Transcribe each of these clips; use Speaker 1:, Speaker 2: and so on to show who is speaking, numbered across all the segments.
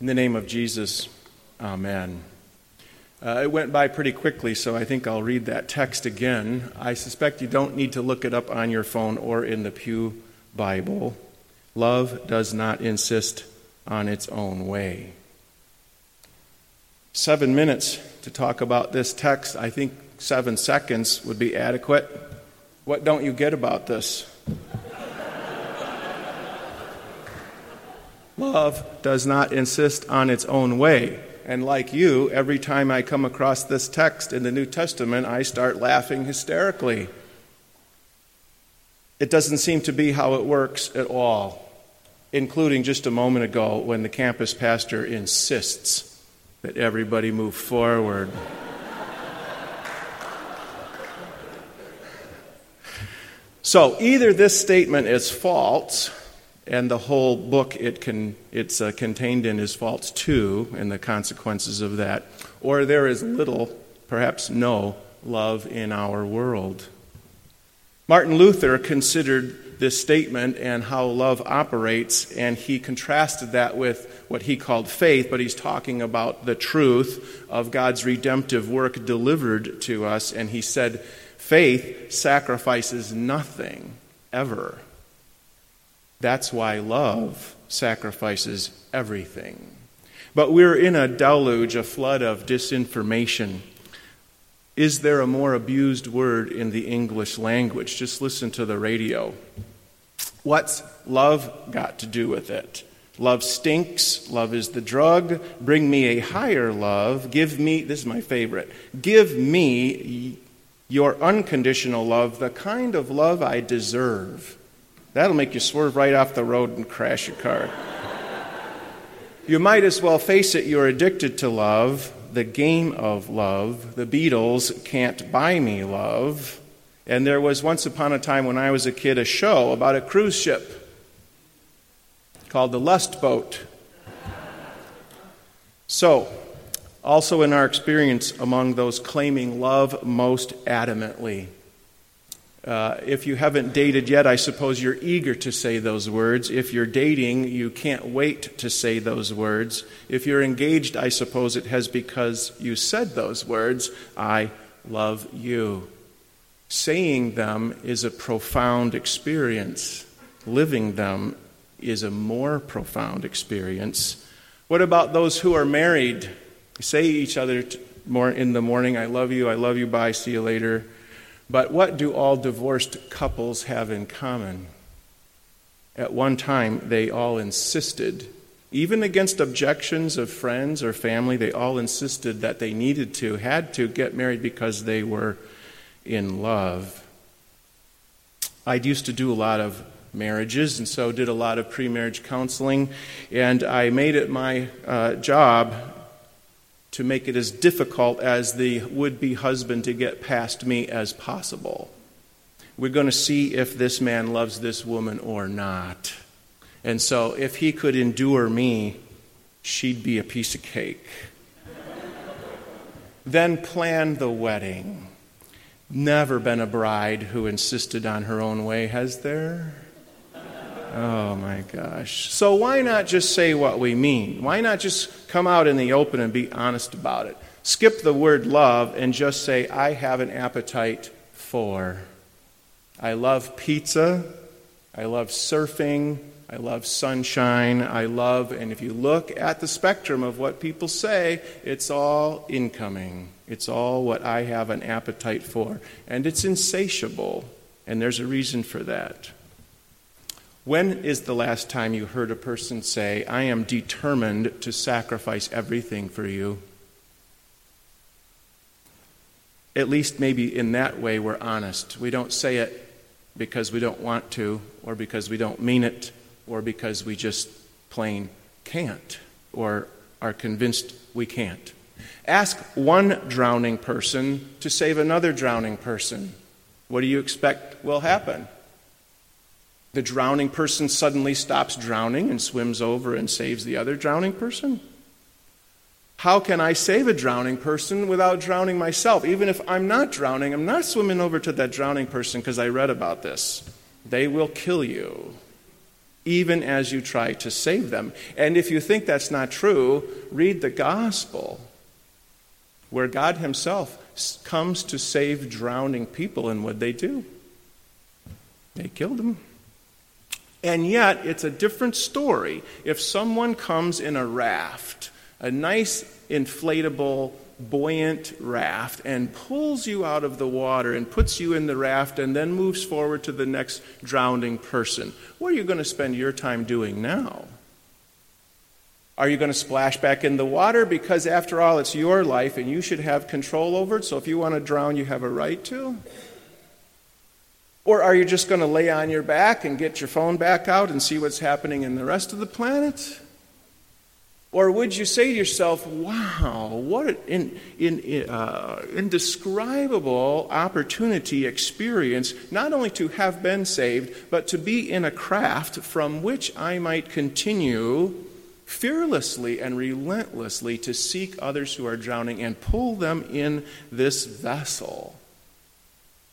Speaker 1: In the name of Jesus, Amen. Uh, it went by pretty quickly, so I think I'll read that text again. I suspect you don't need to look it up on your phone or in the Pew Bible. Love does not insist on its own way. Seven minutes to talk about this text. I think seven seconds would be adequate. What don't you get about this? Love does not insist on its own way. And like you, every time I come across this text in the New Testament, I start laughing hysterically. It doesn't seem to be how it works at all, including just a moment ago when the campus pastor insists that everybody move forward. so either this statement is false and the whole book it can, it's uh, contained in is false too, and the consequences of that. Or there is little, perhaps no, love in our world. Martin Luther considered this statement and how love operates, and he contrasted that with what he called faith, but he's talking about the truth of God's redemptive work delivered to us, and he said, Faith sacrifices nothing, ever. That's why love sacrifices everything. But we're in a deluge, a flood of disinformation. Is there a more abused word in the English language? Just listen to the radio. What's love got to do with it? Love stinks. Love is the drug. Bring me a higher love. Give me, this is my favorite, give me your unconditional love, the kind of love I deserve. That'll make you swerve right off the road and crash your car. you might as well face it, you're addicted to love, the game of love. The Beatles can't buy me love. And there was once upon a time when I was a kid a show about a cruise ship called the Lust Boat. So, also in our experience among those claiming love most adamantly, uh, if you haven't dated yet, I suppose you're eager to say those words. If you're dating, you can't wait to say those words. If you're engaged, I suppose it has because you said those words I love you. Saying them is a profound experience, living them is a more profound experience. What about those who are married? Say each other more in the morning, I love you, I love you, bye, see you later. But what do all divorced couples have in common? At one time, they all insisted, even against objections of friends or family, they all insisted that they needed to, had to get married because they were in love. I used to do a lot of marriages and so did a lot of pre marriage counseling, and I made it my uh, job to make it as difficult as the would be husband to get past me as possible. We're going to see if this man loves this woman or not. And so, if he could endure me, she'd be a piece of cake. then plan the wedding. Never been a bride who insisted on her own way, has there? Oh my gosh. So why not just say what we mean? Why not just come out in the open and be honest about it? Skip the word love and just say, I have an appetite for. I love pizza. I love surfing. I love sunshine. I love, and if you look at the spectrum of what people say, it's all incoming. It's all what I have an appetite for. And it's insatiable. And there's a reason for that. When is the last time you heard a person say, I am determined to sacrifice everything for you? At least, maybe in that way, we're honest. We don't say it because we don't want to, or because we don't mean it, or because we just plain can't, or are convinced we can't. Ask one drowning person to save another drowning person. What do you expect will happen? The drowning person suddenly stops drowning and swims over and saves the other drowning person? How can I save a drowning person without drowning myself? Even if I'm not drowning, I'm not swimming over to that drowning person because I read about this. They will kill you. even as you try to save them. And if you think that's not true, read the gospel, where God Himself comes to save drowning people, and what they do? They killed them. And yet, it's a different story if someone comes in a raft, a nice inflatable buoyant raft and pulls you out of the water and puts you in the raft and then moves forward to the next drowning person. What are you going to spend your time doing now? Are you going to splash back in the water? Because after all, it's your life and you should have control over it. So if you want to drown, you have a right to. Or are you just going to lay on your back and get your phone back out and see what's happening in the rest of the planet? Or would you say to yourself, wow, what an in, in, uh, indescribable opportunity, experience, not only to have been saved, but to be in a craft from which I might continue fearlessly and relentlessly to seek others who are drowning and pull them in this vessel.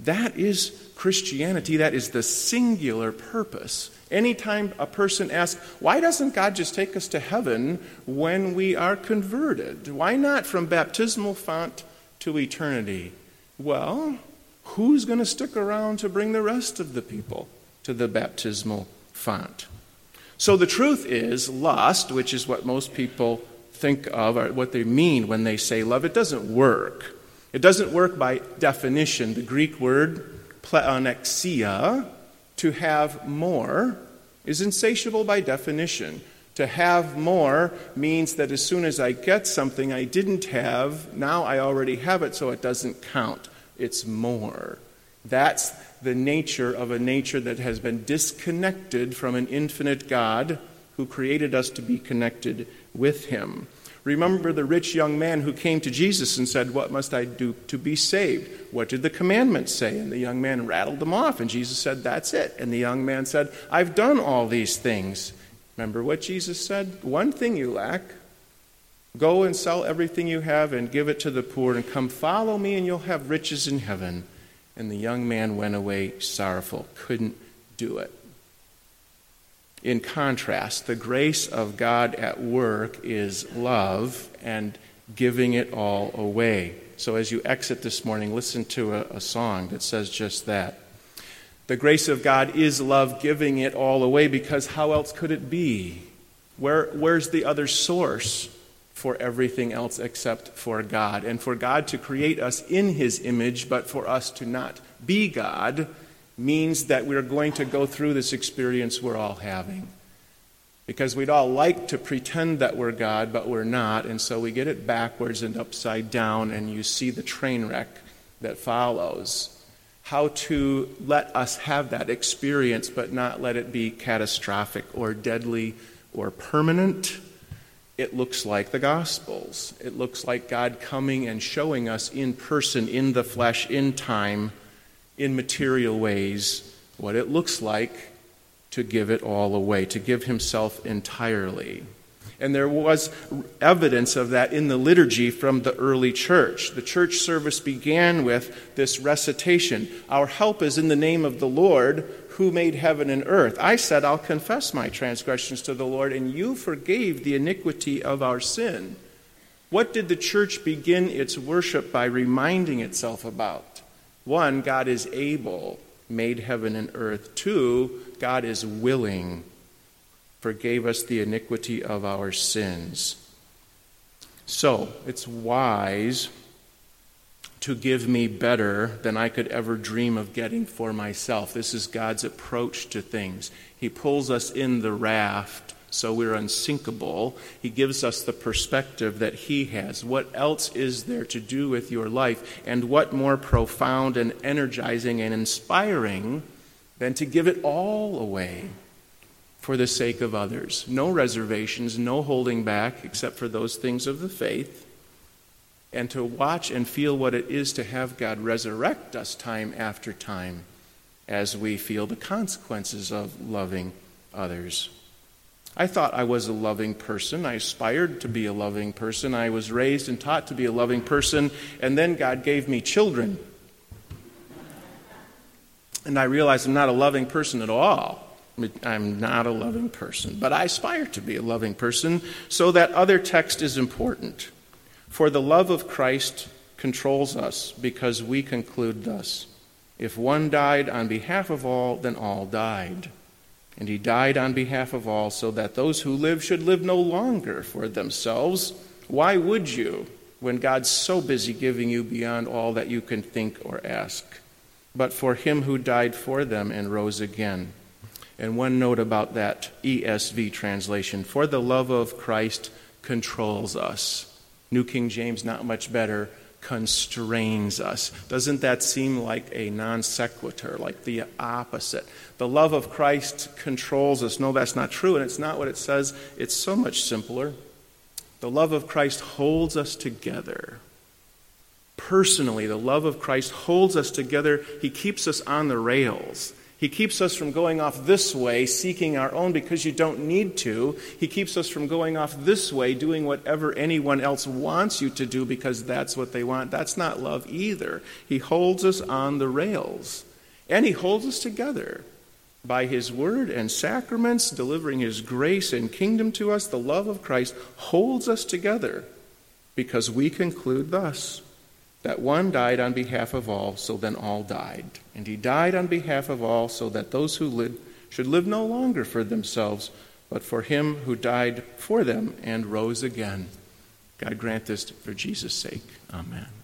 Speaker 1: That is Christianity. That is the singular purpose Anytime a person asks, why doesn't God just take us to heaven when we are converted? Why not from baptismal font to eternity? Well, who's going to stick around to bring the rest of the people to the baptismal font? So the truth is, lust, which is what most people think of, or what they mean when they say love, it doesn't work. It doesn't work by definition. The Greek word pleonexia, to have more is insatiable by definition. To have more means that as soon as I get something I didn't have, now I already have it, so it doesn't count. It's more. That's the nature of a nature that has been disconnected from an infinite God who created us to be connected with Him. Remember the rich young man who came to Jesus and said, What must I do to be saved? What did the commandments say? And the young man rattled them off, and Jesus said, That's it. And the young man said, I've done all these things. Remember what Jesus said? One thing you lack. Go and sell everything you have and give it to the poor, and come follow me, and you'll have riches in heaven. And the young man went away sorrowful, couldn't do it. In contrast, the grace of God at work is love and giving it all away. So as you exit this morning, listen to a, a, song that says just that. The grace of God is love, giving it all away, because how else could it be? Where, where's the other source for everything else except for God? And for God to create us in His image, but for us to not be God means that we're going to go through this experience we're all having. Because we'd all like to pretend that we're God, but we're not, and so we get it backwards and upside down, and you see the train wreck that follows. How to let us have that experience, but not let it be catastrophic or deadly or permanent. It looks like the Gospels. It looks like God coming and showing us in person, in the flesh, in time in material ways what it looks like to give it all away, to give himself entirely. And there was evidence of that in the liturgy from the early church. The church service began with this recitation Our help is in the name of the Lord who made heaven and earth. I said, I'll confess my transgressions to the Lord, and you forgave the iniquity of our sin. What did the church begin its worship by reminding itself about? One, God is able, made heaven and earth. Two, God is willing, forgave us the iniquity of our sins. So, it's wise to give me better than I could ever dream of getting for myself. This is God's approach to things. He pulls us in the raft so we're unsinkable. He gives us the perspective that He has. What else is there to do with your life? And what more profound and energizing and inspiring than to give it all away for the sake of others? No reservations, no holding back except for those things of the faith. And to watch and feel what it is to have God resurrect us time after time as we feel the consequences of loving others. I thought I was a loving person. I aspired to be a loving person. I was raised and taught to be a loving person, and then God gave me children. And I realized I'm not a loving person at all. I'm not a loving person, but I aspire to be a loving person, so that other text is important. For the love of Christ controls us because we conclude thus If one died on behalf of all, then all died. And he died on behalf of all, so that those who live should live no longer for themselves. Why would you, when God's so busy giving you beyond all that you can think or ask? But for him who died for them and rose again. And one note about that ESV translation for the love of Christ controls us. New King James, not much better, constrains us. Doesn't that seem like a non sequitur, like the opposite? The love of Christ controls us. No, that's not true, and it's not what it says. It's so much simpler. The love of Christ holds us together. Personally, the love of Christ holds us together. He keeps us on the rails. He keeps us from going off this way, seeking our own because you don't need to. He keeps us from going off this way, doing whatever anyone else wants you to do because that's what they want. That's not love either. He holds us on the rails. And He holds us together by His word and sacraments, delivering His grace and kingdom to us. The love of Christ holds us together because we conclude thus that one died on behalf of all, so then all died. And he died on behalf of all, so that those who live should live no longer for themselves, but for him who died for them and rose again. God grant this for Jesus' sake. Amen.